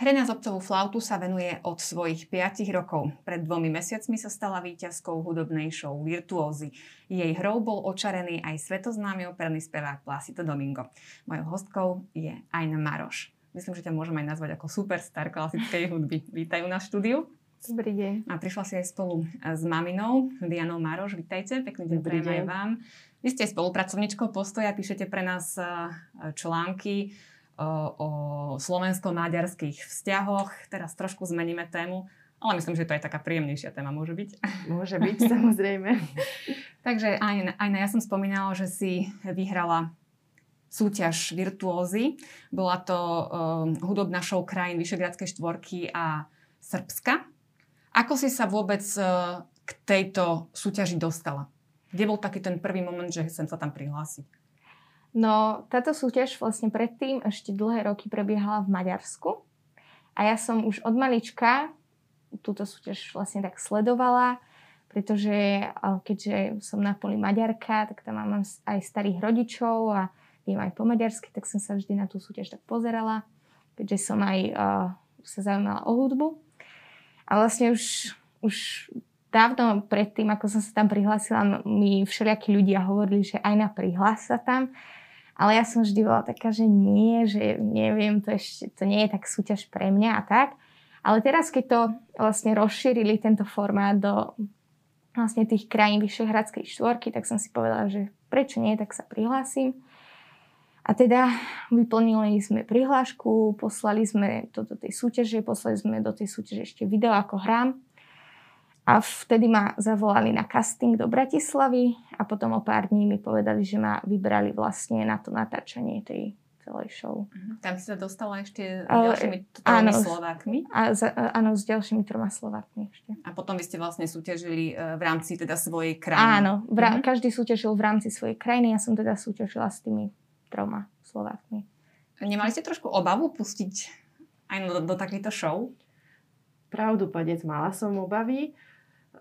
Hrena z obcovú flautu sa venuje od svojich 5 rokov. Pred dvomi mesiacmi sa stala víťazkou hudobnej show Virtuózy. Jej hrou bol očarený aj svetoznámy operný spevák Plácido Domingo. Mojou hostkou je Aina Maroš. Myslím, že ťa môžem aj nazvať ako superstar klasickej hudby. Vítajú na štúdiu. Dobrý deň. A prišla si aj spolu s maminou Dianou Maroš. Vítajte, pekný deň prajem aj vám. Vy ste spolupracovničkou Postoja, píšete pre nás články o slovensko-maďarských vzťahoch. Teraz trošku zmeníme tému, ale myslím, že to je taká príjemnejšia téma, môže byť? Môže byť, samozrejme. Takže aj, aj ja som spomínala, že si vyhrala súťaž Virtuózy. Bola to um, hudobná show krajín Vyšegradskej štvorky a Srbska. Ako si sa vôbec uh, k tejto súťaži dostala? Kde bol taký ten prvý moment, že chcem sa tam prihlásiť? No, táto súťaž vlastne predtým ešte dlhé roky prebiehala v Maďarsku. A ja som už od malička túto súťaž vlastne tak sledovala, pretože keďže som na poli Maďarka, tak tam mám aj starých rodičov a viem aj po maďarsky, tak som sa vždy na tú súťaž tak pozerala, keďže som aj uh, sa zaujímala o hudbu. A vlastne už, už dávno predtým, ako som sa tam prihlásila, mi všelijakí ľudia hovorili, že aj na prihlás sa tam. Ale ja som vždy bola taká, že nie, že neviem, to, ešte, to nie je tak súťaž pre mňa a tak. Ale teraz, keď to vlastne rozšírili tento formát do vlastne tých krajín Vyšehradskej štvorky, tak som si povedala, že prečo nie, tak sa prihlásim. A teda vyplnili sme prihlášku, poslali sme to do tej súťaže, poslali sme do tej súťaže ešte video, ako hrám. A vtedy ma zavolali na casting do Bratislavy a potom o pár dní mi povedali, že ma vybrali vlastne na to natáčanie tej celej show. Mhm. Tam si sa dostala ešte s ďalšími tromi Slovákmi? A za, áno, s ďalšími troma Slovákmi ešte. A potom vy ste vlastne súťažili e, v rámci teda svojej krajiny? Áno, vra- uh-huh. každý súťažil v rámci svojej krajiny. Ja som teda súťažila s tými troma Slovákmi. Nemali ste trošku obavu pustiť aj do, do takejto show? Pravdu povedec, mala som obavy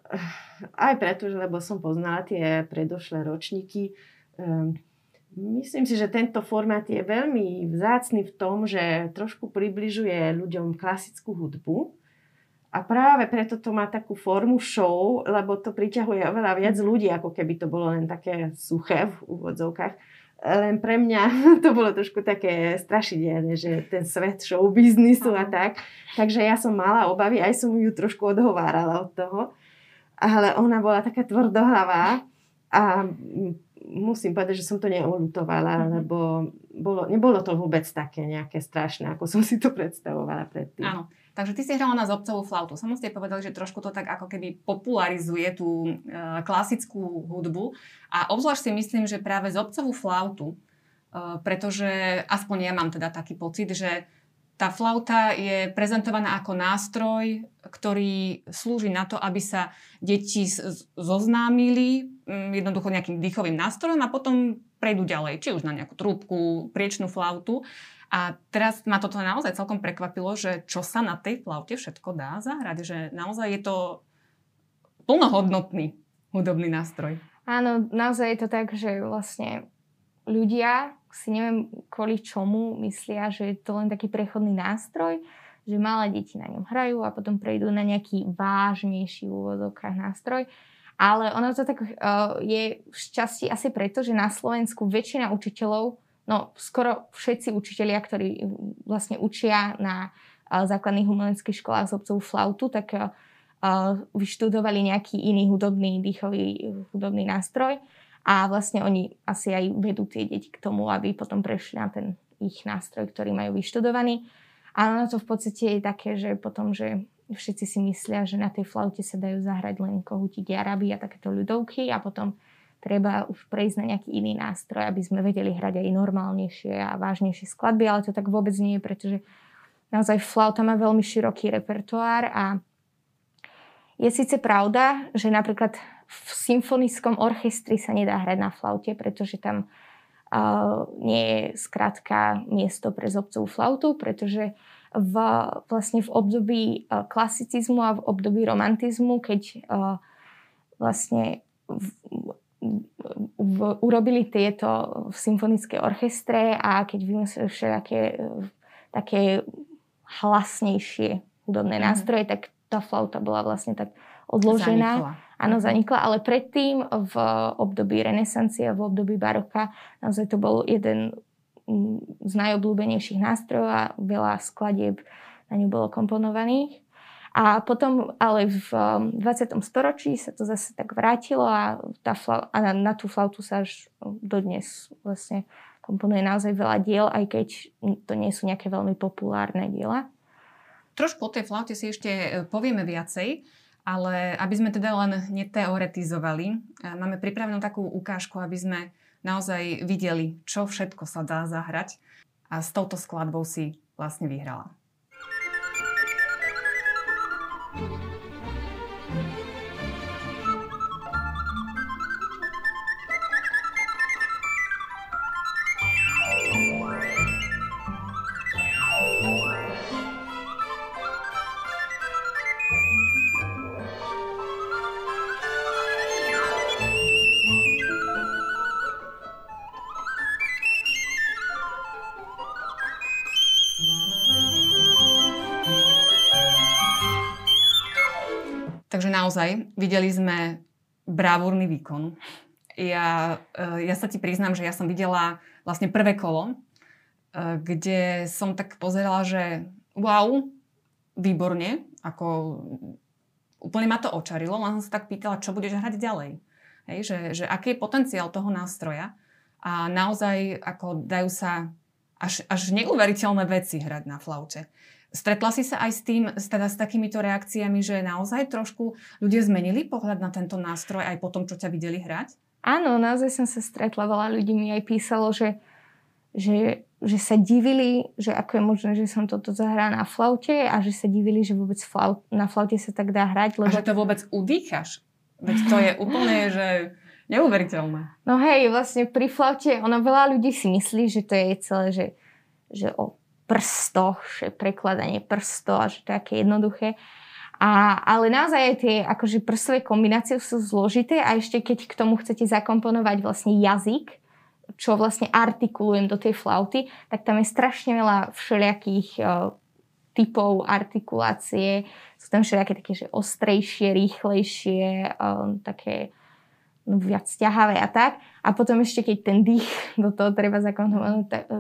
aj preto, že lebo som poznala tie predošlé ročníky. Um, myslím si, že tento formát je veľmi vzácný v tom, že trošku približuje ľuďom klasickú hudbu. A práve preto to má takú formu show, lebo to priťahuje oveľa viac ľudí, ako keby to bolo len také suché v úvodzovkách. Len pre mňa to bolo trošku také strašidelné, že ten svet show biznisu a tak. Takže ja som mala obavy, aj som ju trošku odhovárala od toho ale ona bola taká tvrdohlavá a musím povedať, že som to neulutovala, mm-hmm. lebo bolo, nebolo to vôbec také nejaké strašné, ako som si to predstavovala predtým. Áno. Takže ty si hrala na zobcovú flautu. Som ste povedali, že trošku to tak ako keby popularizuje tú e, klasickú hudbu. A obzvlášť si myslím, že práve zobcovú flautu, e, pretože aspoň ja mám teda taký pocit, že tá flauta je prezentovaná ako nástroj, ktorý slúži na to, aby sa deti zoznámili mm, jednoducho nejakým dýchovým nástrojom a potom prejdú ďalej, či už na nejakú trúbku, priečnú flautu. A teraz ma toto naozaj celkom prekvapilo, že čo sa na tej flaute všetko dá zahrať, že naozaj je to plnohodnotný hudobný nástroj. Áno, naozaj je to tak, že vlastne ľudia si neviem kvôli čomu myslia, že je to len taký prechodný nástroj, že malé deti na ňom hrajú a potom prejdú na nejaký vážnejší úvodokách nástroj. Ale ono to tak uh, je v časti asi preto, že na Slovensku väčšina učiteľov, no skoro všetci učitelia, ktorí vlastne učia na uh, základných umeleckých školách z obcov flautu, tak uh, vyštudovali nejaký iný hudobný, dýchový hudobný nástroj. A vlastne oni asi aj vedú tie deti k tomu, aby potom prešli na ten ich nástroj, ktorý majú vyštudovaný. A ono to v podstate je také, že potom, že všetci si myslia, že na tej flaute sa dajú zahrať len kohútiky araby a takéto ľudovky a potom treba už prejsť na nejaký iný nástroj, aby sme vedeli hrať aj normálnejšie a vážnejšie skladby, ale to tak vôbec nie je, pretože naozaj flauta má veľmi široký repertoár a je síce pravda, že napríklad v symfonickom orchestri sa nedá hrať na flaute, pretože tam uh, nie je skrátka miesto pre zobcovú flautu, pretože v, vlastne v období uh, klasicizmu a v období romantizmu, keď uh, vlastne v, v, urobili tieto v symfonické orchestre a keď vymysleli všelijaké také hlasnejšie hudobné mm-hmm. nástroje, tak tá flauta bola vlastne tak odložená. Zanikla. Áno, mhm. zanikla, ale predtým v období renesancie, v období baroka, naozaj to bol jeden z najobľúbenejších nástrojov a veľa skladieb na ňu bolo komponovaných. A potom ale v 20. Um, storočí sa to zase tak vrátilo a, tá fla- a na, na tú flautu sa až dodnes vlastne komponuje naozaj veľa diel, aj keď to nie sú nejaké veľmi populárne diela. Trošku o tej flaute si ešte e, povieme viacej, ale aby sme teda len neteoretizovali, e, máme pripravenú takú ukážku, aby sme naozaj videli, čo všetko sa dá zahrať a s touto skladbou si vlastne vyhrala. Naozaj, videli sme bravúrny výkon. Ja, e, ja sa ti priznám, že ja som videla vlastne prvé kolo, e, kde som tak pozerala, že wow, výborne, ako úplne ma to očarilo, len som sa tak pýtala, čo budeš hrať ďalej. Hej, že, že aký je potenciál toho nástroja a naozaj ako dajú sa až, až neuveriteľné veci hrať na flaute. Stretla si sa aj s tým, teda s takýmito reakciami, že naozaj trošku ľudia zmenili pohľad na tento nástroj aj po tom, čo ťa videli hrať? Áno, naozaj som sa stretla, veľa ľudí mi aj písalo, že, že, že sa divili, že ako je možné, že som toto zahrala na flaute a že sa divili, že vôbec flaut, na flaute sa tak dá hrať. Lebo... A že to vôbec udýchaš. Veď to je úplne, že neuveriteľné. No hej, vlastne pri flaute, ono veľa ľudí si myslí, že to je celé, že, že o prstoch, že prekladanie prstov a že to je také jednoduché. A, ale naozaj aj tie akože prstové kombinácie sú zložité a ešte keď k tomu chcete zakomponovať vlastne jazyk, čo vlastne artikulujem do tej flauty, tak tam je strašne veľa všelijakých uh, typov artikulácie. Sú tam všelijaké také, že ostrejšie, rýchlejšie, uh, také viac ťahavé a tak. A potom ešte, keď ten dých do toho treba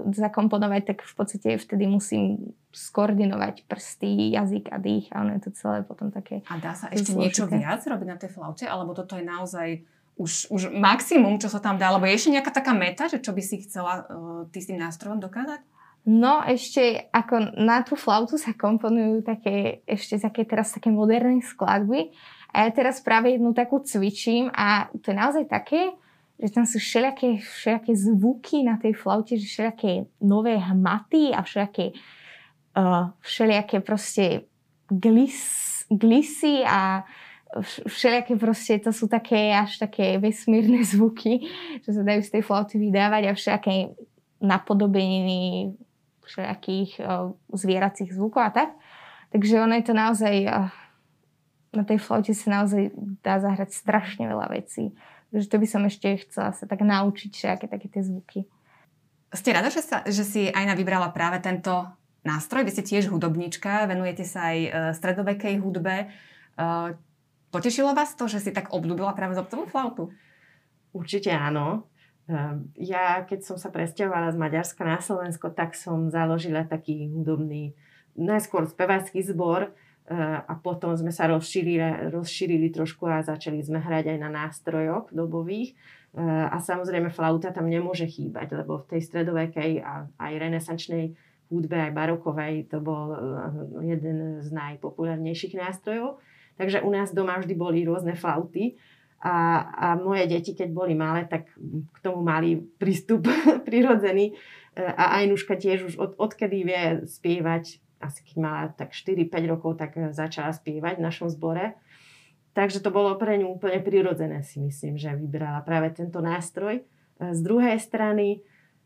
zakomponovať, tak v podstate vtedy musím skoordinovať prsty, jazyk a dých a ono je to celé potom také... A dá sa ešte zložité. niečo viac robiť na tej flaute? Alebo toto je naozaj už, už maximum, čo sa tam dá? Alebo je ešte nejaká taká meta, že čo by si chcela uh, ty s tým nástrojom dokázať? No ešte ako na tú flautu sa komponujú také, ešte také teraz také moderné skladby, a ja teraz práve jednu takú cvičím a to je naozaj také, že tam sú všelijaké, všelijaké zvuky na tej flaute, že všelijaké nové hmaty a všelijaké, uh, všelijaké proste glis, glisy a všelijaké proste, to sú také až také vesmírne zvuky, že sa dajú z tej flauty vydávať a všelijaké napodobeniny všelijakých uh, zvieracích zvukov a tak. Takže ono je to naozaj uh, na tej flaute sa naozaj dá zahrať strašne veľa vecí. Takže to by som ešte chcela sa tak naučiť, že aké také tie zvuky. Ste rada, že, sa, že si Ajna vybrala práve tento nástroj? Vy ste tiež hudobníčka, venujete sa aj e, stredovekej hudbe. E, potešilo vás to, že si tak obľúbila práve zobcovú flautu? Určite áno. E, ja, keď som sa presťahovala z Maďarska na Slovensko, tak som založila taký hudobný, najskôr spevácky zbor, a potom sme sa rozšírili, rozšírili trošku a začali sme hrať aj na nástrojoch dobových. A samozrejme flauta tam nemôže chýbať, lebo v tej stredovekej a aj renesančnej hudbe, aj barokovej, to bol eh, jeden z najpopulárnejších nástrojov. Takže u nás doma vždy boli rôzne flauty a, a moje deti, keď boli malé, tak k tomu mali prístup prirodzený. A Ajnuška tiež už od, odkedy vie spievať asi keď mala tak 4-5 rokov, tak eh, začala spievať v našom zbore. Takže to bolo pre ňu úplne prirodzené, si myslím, že vybrala práve tento nástroj. Eh, z druhej strany,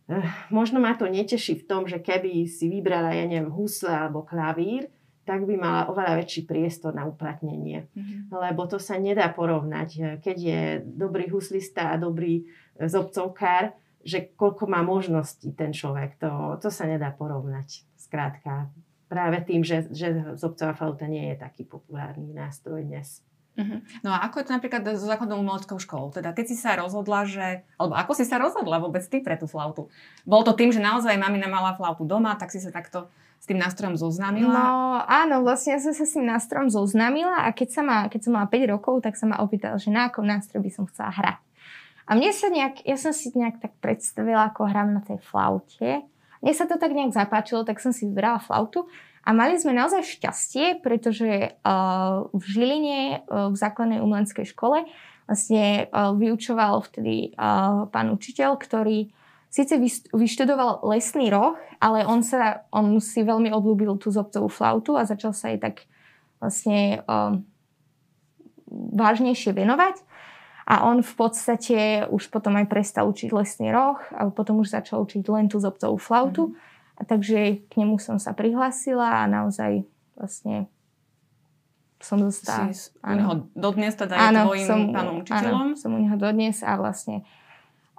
eh, možno ma to neteší v tom, že keby si vybrala, ja neviem, husle alebo klavír, tak by mala oveľa väčší priestor na uplatnenie. Mm-hmm. Lebo to sa nedá porovnať. Keď je dobrý huslista a dobrý zobcovkár, že koľko má možností ten človek, to, to sa nedá porovnať. Skrátka, práve tým, že, že zobcová flauta nie je taký populárny nástroj dnes. Uh-huh. No a ako je to napríklad so základnou umeleckou školou? Teda keď si sa rozhodla, že... Alebo ako si sa rozhodla vôbec ty pre tú flautu? Bolo to tým, že naozaj mamina mala flautu doma, tak si sa takto s tým nástrojom zoznámila? No áno, vlastne ja som sa s tým nástrojom zoznámila a keď, sa ma, keď som mala 5 rokov, tak sa ma opýtal, že na akom nástroj by som chcela hrať. A mne sa nejak, ja som si nejak tak predstavila, ako hrám na tej flaute. Mne sa to tak nejak zapáčilo, tak som si vybrala flautu. A mali sme naozaj šťastie, pretože uh, v Žiline, uh, v základnej umeleckej škole, vlastne uh, vyučoval vtedy uh, pán učiteľ, ktorý síce vyštudoval lesný roh, ale on, sa, on si veľmi obľúbil tú zobcovú flautu a začal sa jej tak vlastne uh, vážnejšie venovať. A on v podstate už potom aj prestal učiť lesný roh a potom už začal učiť len tú zobcovú flautu. Mm. A takže k nemu som sa prihlásila a naozaj vlastne som dostala. Si u neho dodnes teda áno, tvojim som, pánom učiteľom? Áno, som u neho dodnes a vlastne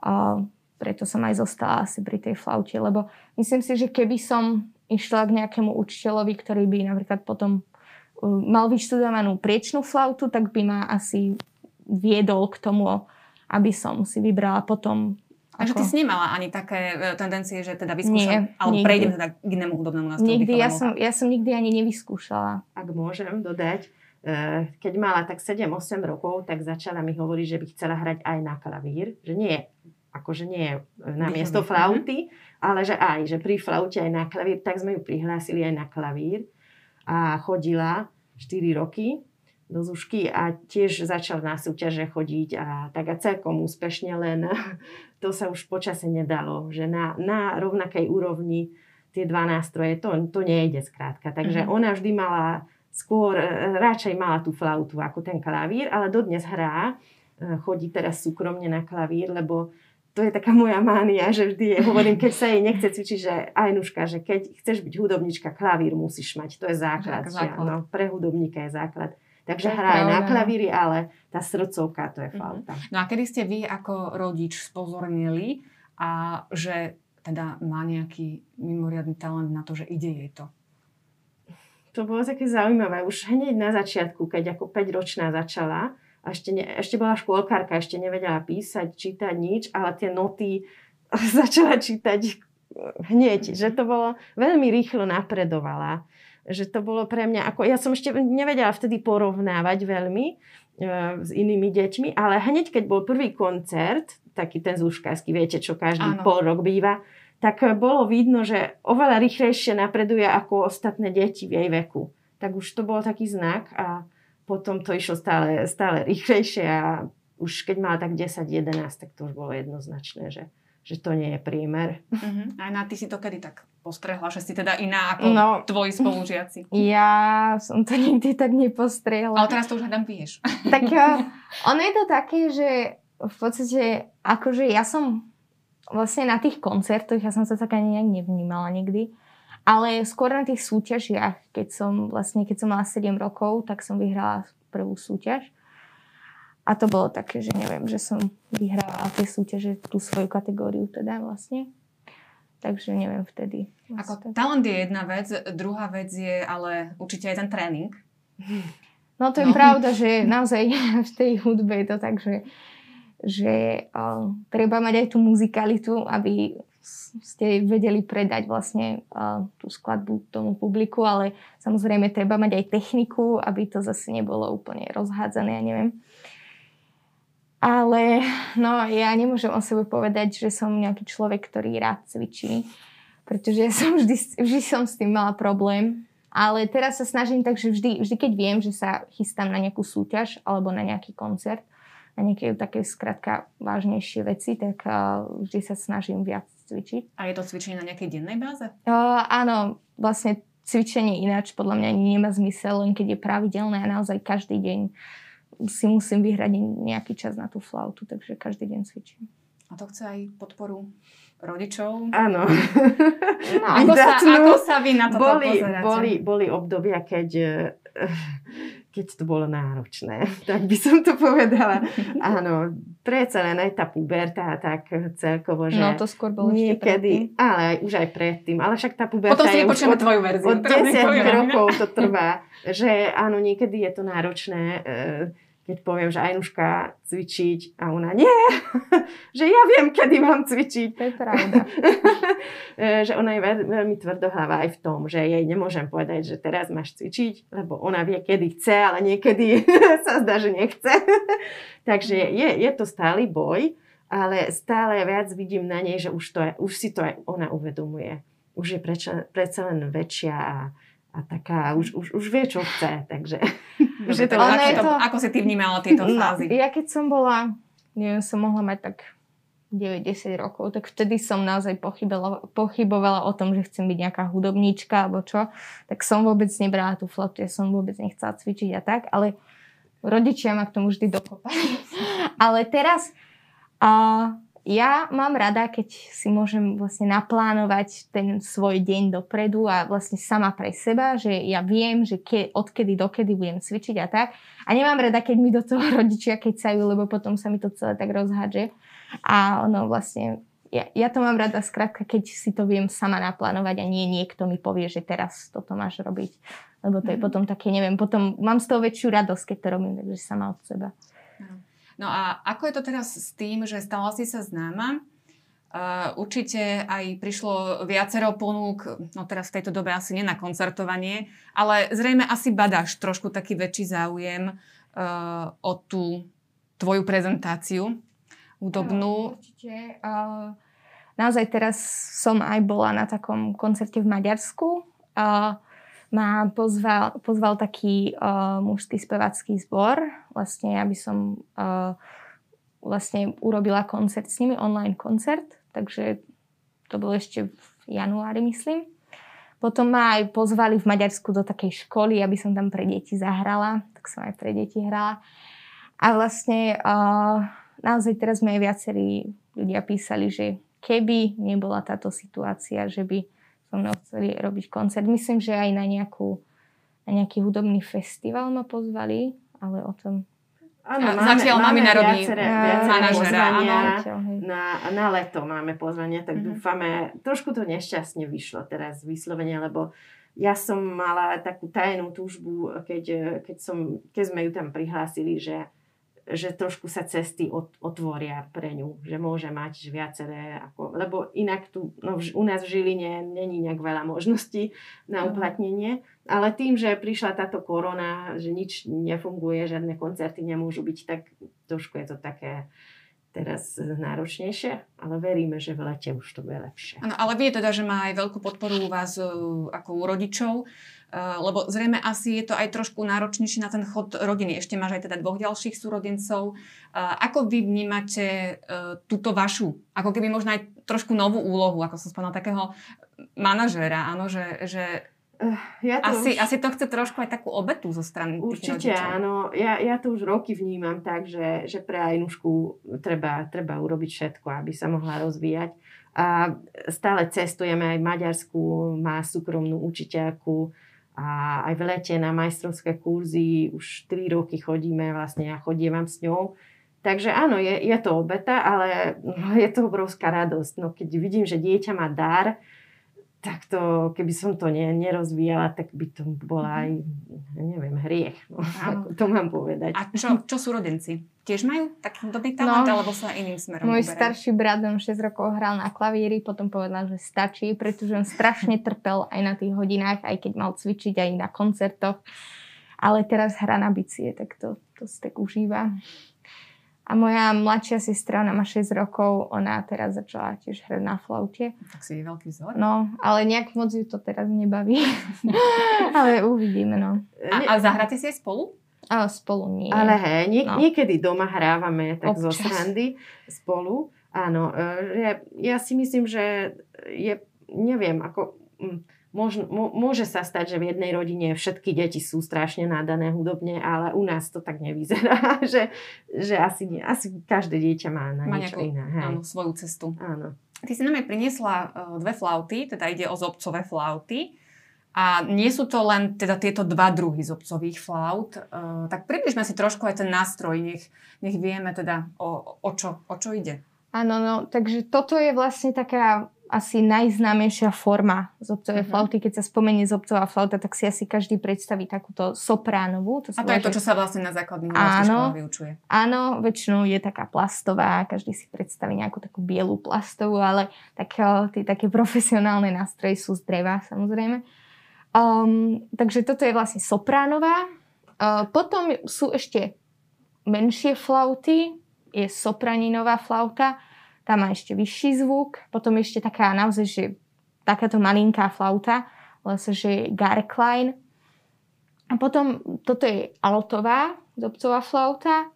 uh, preto som aj zostala asi pri tej flaute, lebo myslím si, že keby som išla k nejakému učiteľovi, ktorý by napríklad potom uh, mal vyštudovanú priečnú flautu, tak by ma asi viedol k tomu, aby som si vybrala potom Takže ty si nemala ani také e, tendencie, že teda vyskúšam, Nie, alebo nikdy. prejdem teda k inému hudobnému nástroju? Nikdy, ja som, ja som nikdy ani nevyskúšala. Ak môžem dodať, e, keď mala tak 7-8 rokov, tak začala mi hovoriť, že by chcela hrať aj na klavír, že nie akože nie na miesto mhm. flauty, ale že aj, že pri flaute aj na klavír, tak sme ju prihlásili aj na klavír a chodila 4 roky do Zušky a tiež začal na súťaže chodiť a tak a celkom úspešne, len to sa už počase nedalo, že na, na rovnakej úrovni tie dva nástroje, to, to nejde skrátka. Takže mm-hmm. ona vždy mala skôr, e, radšej mala tú flautu ako ten klavír, ale dodnes hrá, e, chodí teraz súkromne na klavír, lebo to je taká moja mánia, že vždy je, hovorím, keď sa jej nechce cvičiť, že aj nuška, že keď chceš byť hudobnička, klavír musíš mať, to je základ. základ. no, pre hudobníka je základ. Takže hrá aj na klavíri, ale tá srdcovka to je mhm. flauta. No a kedy ste vy ako rodič spozornili a že teda má nejaký mimoriadný talent na to, že ide jej to? To bolo také zaujímavé. Už hneď na začiatku, keď ako 5-ročná začala, a ešte, ne, ešte bola škôlkárka, ešte nevedela písať, čítať nič, ale tie noty začala čítať hneď, že to bolo veľmi rýchlo napredovala že to bolo pre mňa ako, ja som ešte nevedela vtedy porovnávať veľmi e, s inými deťmi, ale hneď keď bol prvý koncert, taký ten zúškársky, viete, čo každý Áno. pol rok býva, tak bolo vidno, že oveľa rýchlejšie napreduje ako ostatné deti v jej veku. Tak už to bol taký znak a potom to išlo stále, stále rýchlejšie a už keď mala tak 10-11, tak to už bolo jednoznačné, že, že to nie je priemer. Uh-huh. Aj na ty si to kedy tak postrehla, že si teda iná ako no, tvoji spolužiaci? Ja som to nikdy tak nepostrehla. Ale teraz to už hádam vieš. Tak uh, ono je to také, že v podstate akože ja som vlastne na tých koncertoch, ja som sa tak ani nejak nevnímala nikdy, ale skôr na tých súťažiach, keď som vlastne, keď som mala 7 rokov, tak som vyhrala prvú súťaž. A to bolo také, že neviem, že som vyhrala tie súťaže, tú svoju kategóriu teda vlastne. Takže neviem vtedy. Ako talent je jedna vec, druhá vec je ale určite aj ten tréning. No to je no. pravda, že naozaj v tej hudbe je to tak, že, že uh, treba mať aj tú muzikalitu, aby ste vedeli predať vlastne uh, tú skladbu tomu publiku, ale samozrejme treba mať aj techniku, aby to zase nebolo úplne rozhádzané, ja neviem. Ale no, ja nemôžem o sebe povedať, že som nejaký človek, ktorý rád cvičí, pretože ja som vždy, vždy som s tým mala problém. Ale teraz sa snažím tak, že vždy, vždy keď viem, že sa chystám na nejakú súťaž alebo na nejaký koncert, na nejaké také skratka vážnejšie veci, tak uh, vždy sa snažím viac cvičiť. A je to cvičenie na nejakej dennej báze? Uh, áno, vlastne cvičenie ináč podľa mňa nemá zmysel, len keď je pravidelné a naozaj každý deň si musím vyhrať nejaký čas na tú flautu, takže každý deň cvičím. A to chce aj podporu rodičov? Áno. No, ako, sa, ako sa vy na to boli, boli, boli obdobia, keď, keď to bolo náročné, tak by som to povedala. Áno, predsa len aj tá puberta, tak celkovo, že No to skôr bolo niekedy, ale aj, už aj predtým. Ale však tá puberta Potom si je už nepočujeme od, tvoju verziu. od teraz 10 nepoviem. rokov to trvá. Že áno, niekedy je to náročné, eh, keď poviem, že Ajnuška cvičiť a ona nie, že ja viem, kedy mám cvičiť. To je pravda. E, že ona je veľ, veľmi tvrdohlava aj v tom, že jej nemôžem povedať, že teraz máš cvičiť, lebo ona vie, kedy chce, ale niekedy sa zdá, že nechce. Takže je, je to stály boj, ale stále viac vidím na nej, že už, to je, už si to aj ona uvedomuje. Už je preča, predsa len väčšia a, a taká, už, už, už vie, čo chce. Takže Dobre, že to ako, je to, to- ako si ty vnímala tieto No, fázy? ja keď som bola, neviem, som mohla mať tak 9-10 rokov, tak vtedy som naozaj pochybovala, pochybovala o tom, že chcem byť nejaká hudobníčka alebo čo. Tak som vôbec nebrala tú flautu, ja som vôbec nechcela cvičiť a tak, ale rodičia ma k tomu vždy dokopali. ale teraz a ja mám rada, keď si môžem vlastne naplánovať ten svoj deň dopredu a vlastne sama pre seba, že ja viem, že ke, odkedy dokedy budem cvičiť a tak. A nemám rada, keď mi do toho rodičia kecajú, lebo potom sa mi to celé tak rozhádže. A ono vlastne, ja, ja to mám rada skrátka, keď si to viem sama naplánovať a nie niekto mi povie, že teraz toto máš robiť. Lebo to je Mhm. potom také, neviem, potom mám z toho väčšiu radosť, keď to robím, takže sama od seba. No a ako je to teraz s tým, že stala si sa známa? Uh, určite aj prišlo viacero ponúk, no teraz v tejto dobe asi nie na koncertovanie, ale zrejme asi badáš trošku taký väčší záujem uh, o tú tvoju prezentáciu hudobnú. Áno, určite. Uh, naozaj teraz som aj bola na takom koncerte v Maďarsku. Uh, ma pozval, pozval taký uh, mužský spevacký zbor. Vlastne, aby som uh, vlastne urobila koncert s nimi, online koncert. Takže to bolo ešte v januári, myslím. Potom ma aj pozvali v Maďarsku do takej školy, aby som tam pre deti zahrala. Tak som aj pre deti hrala. A vlastne uh, naozaj teraz mi aj viacerí ľudia písali, že keby nebola táto situácia, že by so mnou chceli robiť koncert. Myslím, že aj na, nejakú, na nejaký hudobný festival ma pozvali, ale o tom... Áno, A zatiaľ viaceré, Á, viaceré manažera, pozvania. Na, na leto máme pozvanie, tak Mhm. mm-hmm. dúfame, trošku to nešťastne vyšlo teraz vyslovene, lebo ja som mala takú tajnú túžbu, keď, keď, som, keď sme ju tam prihlásili, že, že trošku sa cesty ot, otvoria pre ňu, že môže mať viaceré, ako, lebo inak tu no, u nás v Žiline není nejak veľa možností na Mhm. uplatnenie, ale tým, že prišla táto korona, že nič nefunguje, žiadne koncerty nemôžu byť, tak trošku je to také teraz náročnejšie, ale veríme, že v lete už to bude lepšie. Áno, ale vie teda, že má aj veľkú podporu u vás uh, ako u rodičov, lebo zrejme asi je to aj trošku náročnejšie na ten chod rodiny. Ešte máš aj teda dvoch ďalších súrodencov. Uh, ako vy vnímate uh, túto vašu, ako keby možno aj trošku novú úlohu, ako som spomínala, takého manažéra, áno, že, že Ja to asi, už, asi to chce trošku aj takú obetu zo strany tých určite rodičov. áno. Ja, ja to už roky vnímam tak, že, že pre Ajnušku treba, treba urobiť všetko, aby sa mohla rozvíjať. A stále cestujeme aj v Maďarsku, má súkromnú učiteľku a aj v lete na majstrovské kurzy už 3 roky chodíme vlastne a chodievam s ňou. Takže áno, je, je to obeta, ale no, je to obrovská radosť. No, keď vidím, že dieťa má dar, tak to, keby som to ne, nerozvíjala, tak by to bola aj, neviem, hriech. No, to mám povedať. A čo, čo súrodenci? Tiež majú taký dobrý talent, No. alebo sa iným smerom Môj uberajú? starší brat, on 6 rokov hral na klavíri, potom povedal, že stačí, pretože on strašne trpel aj na tých hodinách, aj keď mal cvičiť aj na koncertoch. Ale teraz hrá na bicie, tak to, to si tak užíva. A moja mladšia sestra, ona má 6 rokov, ona teraz začala tiež hrať na flaute. Tak si je veľký vzor. No, ale nejak moc ju to teraz nebaví. ale uvidíme, no. A, a zahráte si aj spolu? Ale spolu nie. Ale hej, nie, No. niekedy doma hrávame tak zo Občas. srandy spolu. Áno, e, že ja si myslím, že je, neviem, ako... mm, Môž, mô, môže sa stať, že v jednej rodine všetky deti sú strašne nadané hudobne, ale u nás to tak nevyzerá, že, že asi, nie, asi každé dieťa má na Má niečo nejakú- iné. Hej. Áno, svoju cestu. Áno. Ty si nám aj priniesla uh, dve flauty, teda ide o zobcové flauty. A nie sú to len teda tieto dva druhy zobcových flaut. Uh, tak približme si trošku aj ten nástroj, nech, nech vieme teda o, o, čo, o čo ide. Áno, no, takže toto je vlastne taká asi najznámejšia forma zobcovej uh-huh. flauty. Keď sa spomenie zobcová flauta, tak si asi každý predstaví takúto sopránovú. To A to je to, čo sa vlastne na základných áno, vyučuje. Áno, väčšinou je taká plastová, každý si predstaví nejakú takú bielu plastovú, ale tak, eh, tie také profesionálne nástroje sú z dreva samozrejme. Um, takže toto je vlastne sopránová. Uh, potom sú ešte menšie flauty, je sopraninová flauta, tam má ešte vyšší zvuk, potom ešte taká naozaj, že takáto malinká flauta, vlastne, že Garkline. A potom toto je altová, zobcová flauta,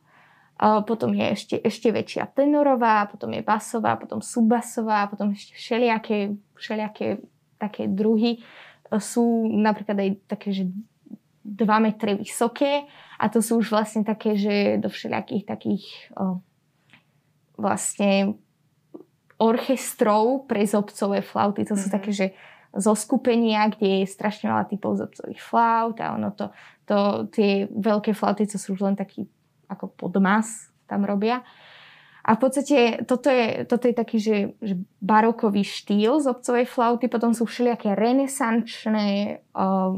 a potom je ešte, ešte väčšia tenorová, potom je basová, potom subbasová, potom ešte všelijaké, všelijaké také druhy sú napríklad aj také, že 2 metre vysoké a to sú už vlastne také, že do všelijakých takých o, vlastne orchestrov pre zobcové flauty. To mm-hmm. sú mhm. také, že zo skupenia, kde je strašne veľa typov zobcových flaut a ono to, to tie veľké flauty, to sú už len taký ako podmas tam robia. A v podstate toto je, toto je taký, že, že barokový štýl z obcovej flauty, potom sú všelijaké renesančné, uh,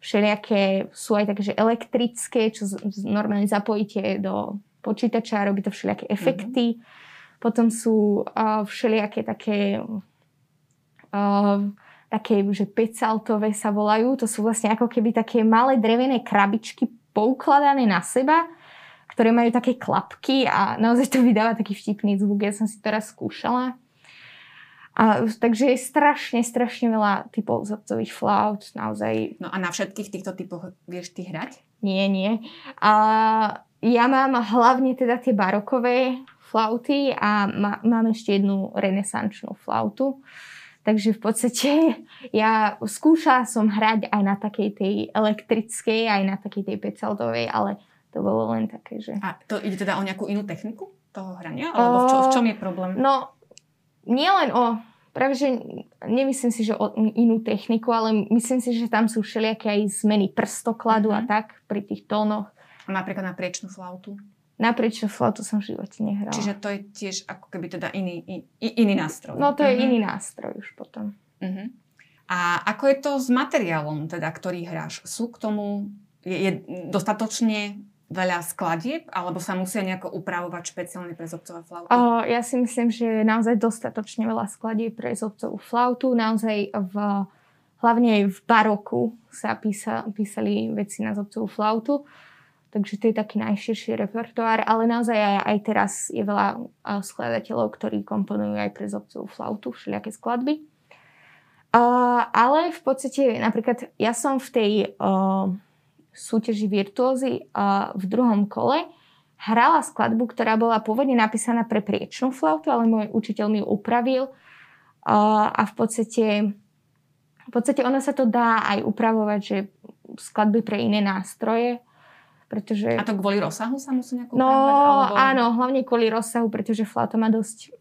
všelijaké, sú aj také, že elektrické, čo z, z, normálne zapojíte do počítača a robí to všelijaké mhm. efekty. Mm-hmm. Potom sú uh, všelijaké také uh, také, že pecaltové sa volajú. To sú vlastne ako keby také malé drevené krabičky poukladané na seba ktoré majú také klapky a naozaj to vydáva taký vtipný zvuk. Ja som si to raz skúšala. A, takže je strašne, strašne veľa typov zobcových flaut, naozaj. No a na všetkých týchto typoch vieš ty hrať? Nie, nie. A ja mám hlavne teda tie barokové flauty a má, mám ešte jednu renesančnú flautu. Takže v podstate ja skúšala som hrať aj na takej tej elektrickej, aj na takej tej pecaldovej, ale to bolo len také, že... A to ide teda o nejakú inú techniku toho hrania? Alebo v, čo, v čom je problém? No, nie len o... Práve, že nemyslím si, že o inú techniku, ale myslím si, že tam sú všelijaké aj zmeny prstokladu mm-hmm. a tak pri tých tónoch. Napríklad na priečnú flautu? Na priečnú flautu som v živote nehrala. Čiže to je tiež ako keby teda iný, in, iný nástroj. No to je mm-hmm. iný nástroj už potom. Mm-hmm. A ako je to s materiálom, teda, ktorý hráš? Sú k tomu, je, je dostatočne veľa skladieb, alebo sa musia nejako upravovať špeciálne pre zobcové flauty? Uh, ja si myslím, že je naozaj dostatočne veľa skladieb pre zobcovú flautu. Naozaj v, hlavne v baroku sa písa, písali veci na zobcovú flautu. Takže to je taký najširší repertoár, ale naozaj aj, aj teraz je veľa skladateľov, ktorí komponujú aj pre zobcovú flautu všelijaké skladby. Uh, ale v podstate napríklad ja som v tej uh, súťaži virtuózy v druhom kole hrala skladbu, ktorá bola pôvodne napísaná pre priečnú flautu, ale môj učiteľ mi ju upravil. A v podstate v podstate ono sa to dá aj upravovať, že skladby pre iné nástroje, pretože... A to kvôli rozsahu sa musí nejako No alebo... áno, hlavne kvôli rozsahu, pretože flauta má dosť,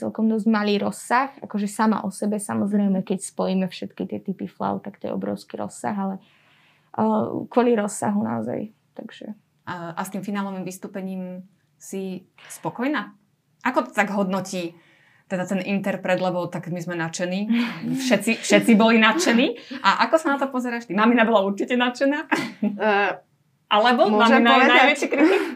celkom dosť malý rozsah, akože sama o sebe samozrejme, keď spojíme všetky tie typy flaut, tak to je obrovský rozsah, ale kvôli rozsahu naozaj. Takže. A, a s tým finálovým vystúpením si spokojná? Ako to tak hodnotí teda ten interpret, lebo tak my sme nadšení. Všetci, všetci boli nadšení. A ako sa na to pozeráš ty? Mamina bola určite nadšená? Uh, Alebo mamina je najväčší kritik?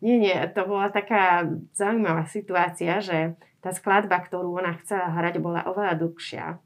Nie, nie, to bola taká zaujímavá situácia, že tá skladba, ktorú ona chcela hrať, bola oveľa dlhšia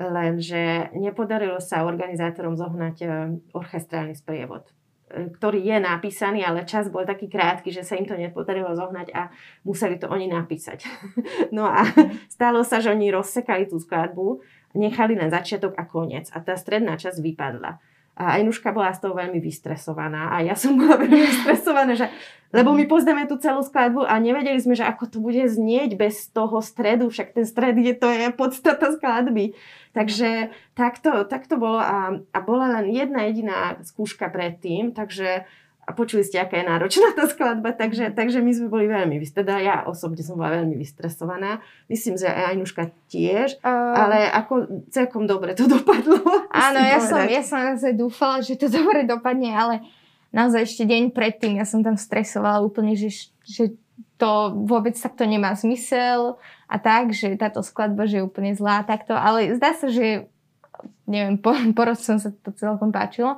lenže nepodarilo sa organizátorom zohnať e, orchestrálny sprievod e, ktorý je napísaný, ale čas bol taký krátky, že sa im to nepodarilo zohnať a museli to oni napísať. No a stalo sa, že oni rozsekali tú skladbu, nechali na začiatok a koniec a tá stredná časť vypadla. A Ajnuška bola z toho veľmi vystresovaná a ja som bola veľmi vystresovaná, že, lebo my poznáme tú celú skladbu a nevedeli sme, že ako to bude znieť bez toho stredu, však ten stred je, to je podstata skladby. Takže takto, takto bolo a, a bola len jedna jediná skúška predtým, takže a počuli ste, aká je náročná tá skladba, takže, takže my sme boli veľmi, teda ja osobne som bola veľmi vystresovaná. Myslím, že aj Anuška tiež, uh, ale ako celkom dobre to dopadlo. Áno, ja som, ja som naozaj dúfala, že to dobre dopadne, ale naozaj ešte deň predtým ja som tam stresovala úplne, že, že to vôbec takto nemá zmysel a tak, že táto skladba, že je úplne zlá takto, ale zdá sa, že neviem, po, po som sa to celkom páčilo.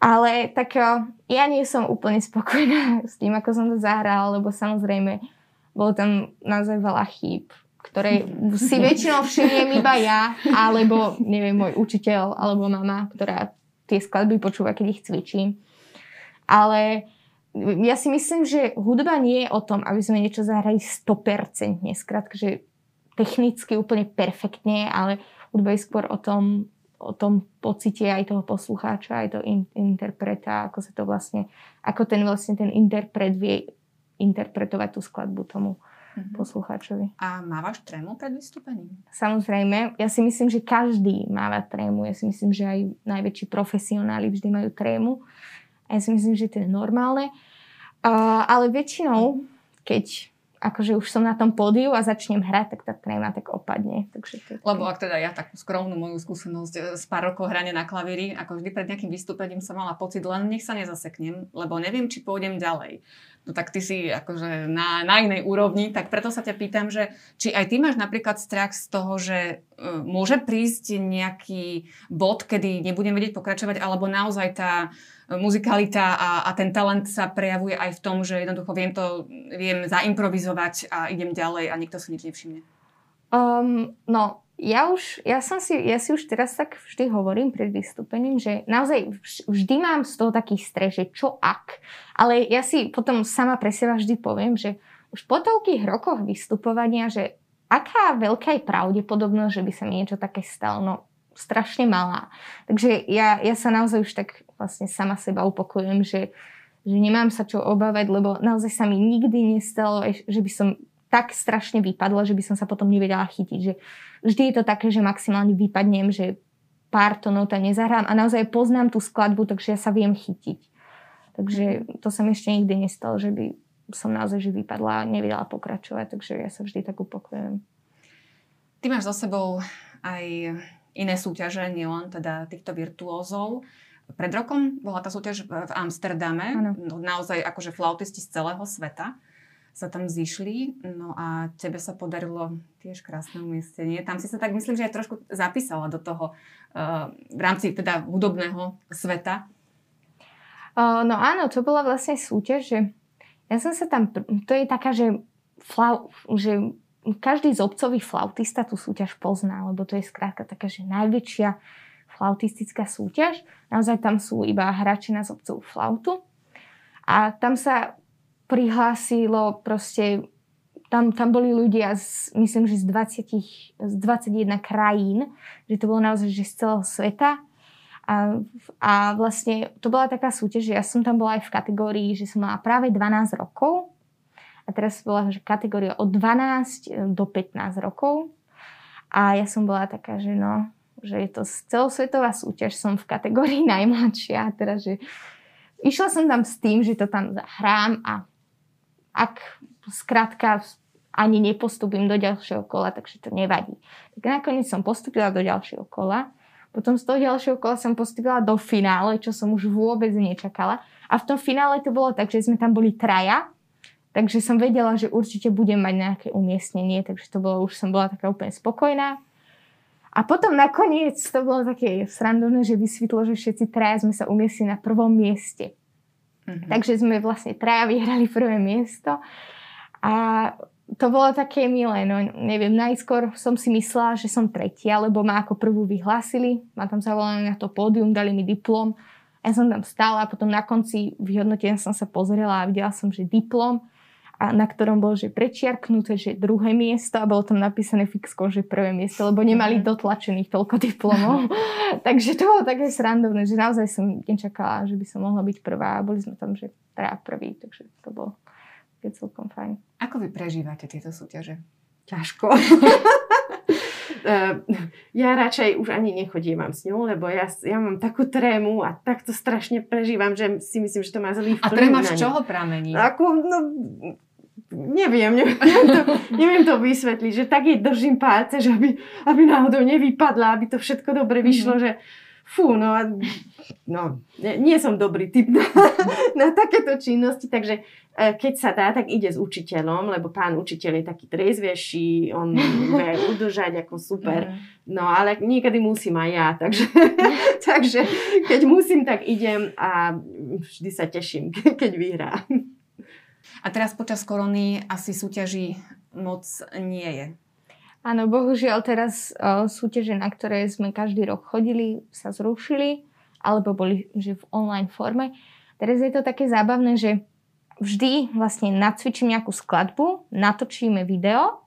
Ale tak eh, ja nie som úplne spokojná s tým, ako som to zahrala, lebo samozrejme bolo tam naozaj veľa chýb, ktoré si väčšinou všimnem iba ja, alebo neviem, môj učiteľ, alebo mama, ktorá tie skladby počúva, keď ich cvičím. Ale ja si myslím, že hudba nie je o tom, aby sme niečo zahrali 100%, skrátka, že technicky úplne perfektne, ale hudba je skôr o tom, o tom pocite aj toho poslucháča, aj toho in, interpreta, ako sa to vlastne, ako ten vlastne ten interpret vie interpretovať tú skladbu tomu mm-hmm. poslucháčovi. A mávaš trému pred vystúpením? Samozrejme. Ja si myslím, že každý máva trému. Ja si myslím, že aj najväčší profesionáli vždy majú trému. A ja si myslím, že to je normálne. Uh, ale väčšinou, keď akože už som na tom pódiu a začnem hrať, tak tá tréma tak opadne. Takže to Lebo ak teda ja takú skromnú moju skúsenosť e, z pár rokov hrania na klavíri, ako vždy pred nejakým vystúpením som mala pocit, len nech sa nezaseknem, lebo neviem, či pôjdem ďalej. No tak ty si akože na, na inej úrovni, tak preto sa ťa pýtam, že či aj ty máš napríklad strach z toho, že uh, môže prísť nejaký bod, kedy nebudem vedieť pokračovať, alebo naozaj tá muzikalita a, a ten talent sa prejavuje aj v tom, že jednoducho viem to, viem zaimprovizovať a idem ďalej a nikto si nič nevšimne. Um, no, ja už, ja som si, ja si už teraz tak vždy hovorím pred vystúpením, že naozaj vždy mám z toho taký stres, že čo ak. Ale ja si potom sama pre seba vždy poviem, že už po toľkých rokoch vystupovania, že aká veľká je pravdepodobnosť, že by sa mi niečo také stalo. No, strašne malá. Takže ja, ja sa naozaj už tak vlastne sama seba upokojujem, že, že nemám sa čo obávať, lebo naozaj sa mi nikdy nestalo, že by som tak strašne vypadla, že by som sa potom nevedela chytiť. Že vždy je to také, že maximálne vypadnem, že pár tónov tam nezahrám a naozaj poznám tú skladbu, takže ja sa viem chytiť. Takže to sa mi ešte nikdy nestalo, že by som naozaj že vypadla a nevedela pokračovať, takže ja sa vždy tak upokojujem. Ty máš za sebou aj iné súťaže, nielen teda týchto virtuózov. Pred rokom bola tá súťaž v Amsterdame. Ano. No, naozaj akože flautisti z celého sveta sa tam zišli. No a tebe sa podarilo tiež krásne umiestnenie. Tam si sa tak myslím, že aj trošku zapísala do toho uh, v rámci teda hudobného sveta. Uh, no áno, to bola vlastne súťaž, že ja som sa tam, to je taká, že, flau, že každý z obcových flautista tú súťaž pozná, lebo to je skrátka taká, že najväčšia flautistická súťaž. Naozaj tam sú iba hráči na zobcovú flautu. A tam sa prihlásilo proste, tam, tam boli ľudia z, myslím, že z, 20, z 21 krajín, že to bolo naozaj že z celého sveta. A, a vlastne to bola taká súťaž, že ja som tam bola aj v kategórii, že som mala práve 12 rokov a teraz bola že kategória od 12 e, do 15 rokov. A ja som bola taká, že no, že je to celosvetová súťaž, som v kategórii najmladšia. A teraz, že išla som tam s tým, že to tam zahrám a ak skrátka ani nepostupím do ďalšieho kola, takže to nevadí. Tak nakoniec som postupila do ďalšieho kola. Potom z toho ďalšieho kola som postupila do finále, čo som už vôbec nečakala. A v tom finále to bolo tak, že sme tam boli traja Takže som vedela, že určite budem mať nejaké umiestnenie, takže to bolo, už som bola taká úplne spokojná. A potom nakoniec to bolo také srandovné, že vysvetlo, že všetci traja sme sa umiestnili na prvom mieste. Mm-hmm. Takže sme vlastne traja vyhrali prvé miesto. A to bolo také milé, no neviem, najskôr som si myslela, že som tretia, lebo ma ako prvú vyhlásili, ma tam zavolali na to pódium, dali mi diplom. Ja som tam stála a potom na konci vyhodnotenia som sa pozrela a videla som, že diplom a na ktorom bolo, že prečiarknuté, že druhé miesto a bolo tam napísané fixko, že prvé miesto, lebo nemali mhm. dotlačených toľko diplomov. Takže to bolo také srandovné, že naozaj som nečakala, že by som mohla byť prvá a boli sme tam, že teda prvý, takže to bolo celkom fajn. Ako vy prežívate tieto súťaže? Ťažko. Uh, ja radšej už ani nechodívam s ňou, lebo ja, ja mám takú trému a takto strašne prežívam, že si myslím, že to má zlý vplyv A tréma z čoho pramení? Ako, no, neviem, neviem to, neviem to vysvetliť, že tak jej držím palce, že aby, aby náhodou nevypadla, aby to všetko dobre vyšlo, mm-hmm. že fú, no, no nie, nie som dobrý typ na, na takéto činnosti, takže e, keď sa dá, tak ide s učiteľom, lebo pán učiteľ je taký trezvejší, on vie udržať ako super, mhm. no ale niekedy musím aj ja, takže, takže keď musím, tak idem a vždy sa teším, keď vyhrá. A teraz počas korony asi súťaží moc nie je. Áno, bohužiaľ teraz o, súťaže, na ktoré sme každý rok chodili, sa zrušili, alebo boli že v online forme. Teraz je to také zábavné, že vždy vlastne nacvičím nejakú skladbu, natočíme video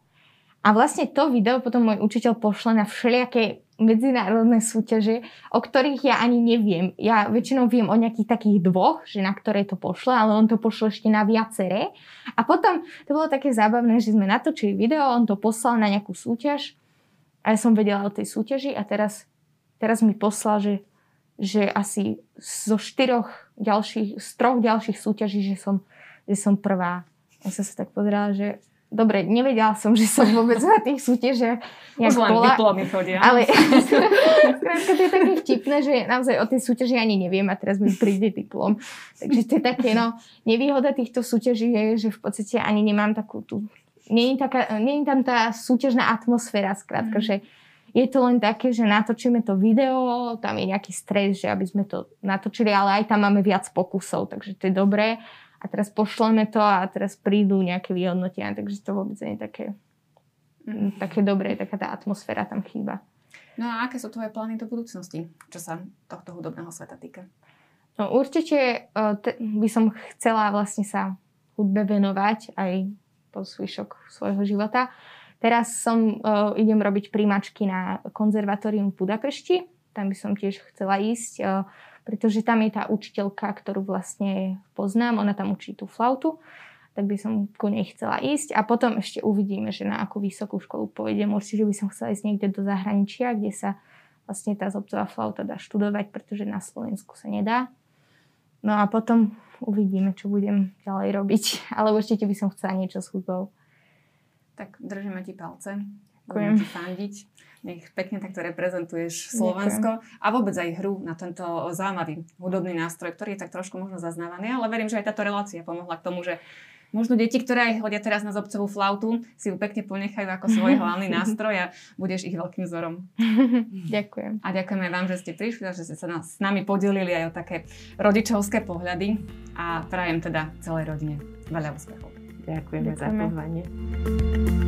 a vlastne to video potom môj učiteľ pošle na všelijaké medzinárodné súťaže, o ktorých ja ani neviem. Ja väčšinou viem o nejakých takých dvoch, že na ktoré to pošle, ale on to pošle ešte na viaceré. A potom to bolo také zábavné, že sme natočili video, on to poslal na nejakú súťaž a ja som vedela o tej súťaži a teraz, teraz mi poslal, že, že asi zo štyroch ďalších, z troch ďalších súťaží, že som, že som prvá. Ja som sa tak pozerala, že dobre, nevedela som, že som vôbec na tých súťažiach nejak Už len bola. diplomy chodia. Ale to je také vtipné, že naozaj o tej súťaži ani neviem a teraz mi príde diplom. Takže to je také, no, nevýhoda týchto súťaží je, že v podstate ani nemám takú tú, není, taká, není tam tá súťažná atmosféra, skrátka, mm. že je to len také, že natočíme to video, tam je nejaký stres, že aby sme to natočili, ale aj tam máme viac pokusov, takže to je dobré a teraz pošleme to a teraz prídu nejaké vyhodnotia, takže to vôbec nie je také, mm. také dobré, taká tá atmosféra tam chýba. No a aké sú tvoje plány do budúcnosti, čo sa tohto hudobného sveta týka? No určite uh, te, by som chcela vlastne sa hudbe venovať aj po zvyšok svojho života. Teraz som, uh, idem robiť príjmačky na konzervatórium v Budapešti. Tam by som tiež chcela ísť. Uh, pretože tam je tá učiteľka, ktorú vlastne poznám, ona tam učí tú flautu, tak by som ku nej chcela ísť a potom ešte uvidíme, že na akú vysokú školu pôjdem. Určite by som chcela ísť niekde do zahraničia, kde sa vlastne tá zobcová flauta dá študovať, pretože na Slovensku sa nedá. No a potom uvidíme, čo budem ďalej robiť. Ale určite by som chcela niečo s hudbou. Tak držíme ti palce. Budem ti fandiť. Nech pekne takto reprezentuješ Slovensko Ďakujem. a vôbec aj hru na tento zaujímavý hudobný nástroj, ktorý je tak trošku možno zaznávaný, ale verím, že aj táto relácia pomohla k tomu, že možno deti, ktoré hodia teraz na zobcovú flautu, si ju pekne ponechajú ako svoj hlavný nástroj a budeš ich veľkým vzorom. Ďakujem. A ďakujeme vám, že ste prišli a že ste sa s nami podelili aj o také rodičovské pohľady a prajem teda celej rodine veľa úspechov. Ďakujeme, Ďakujeme. za pozvanie.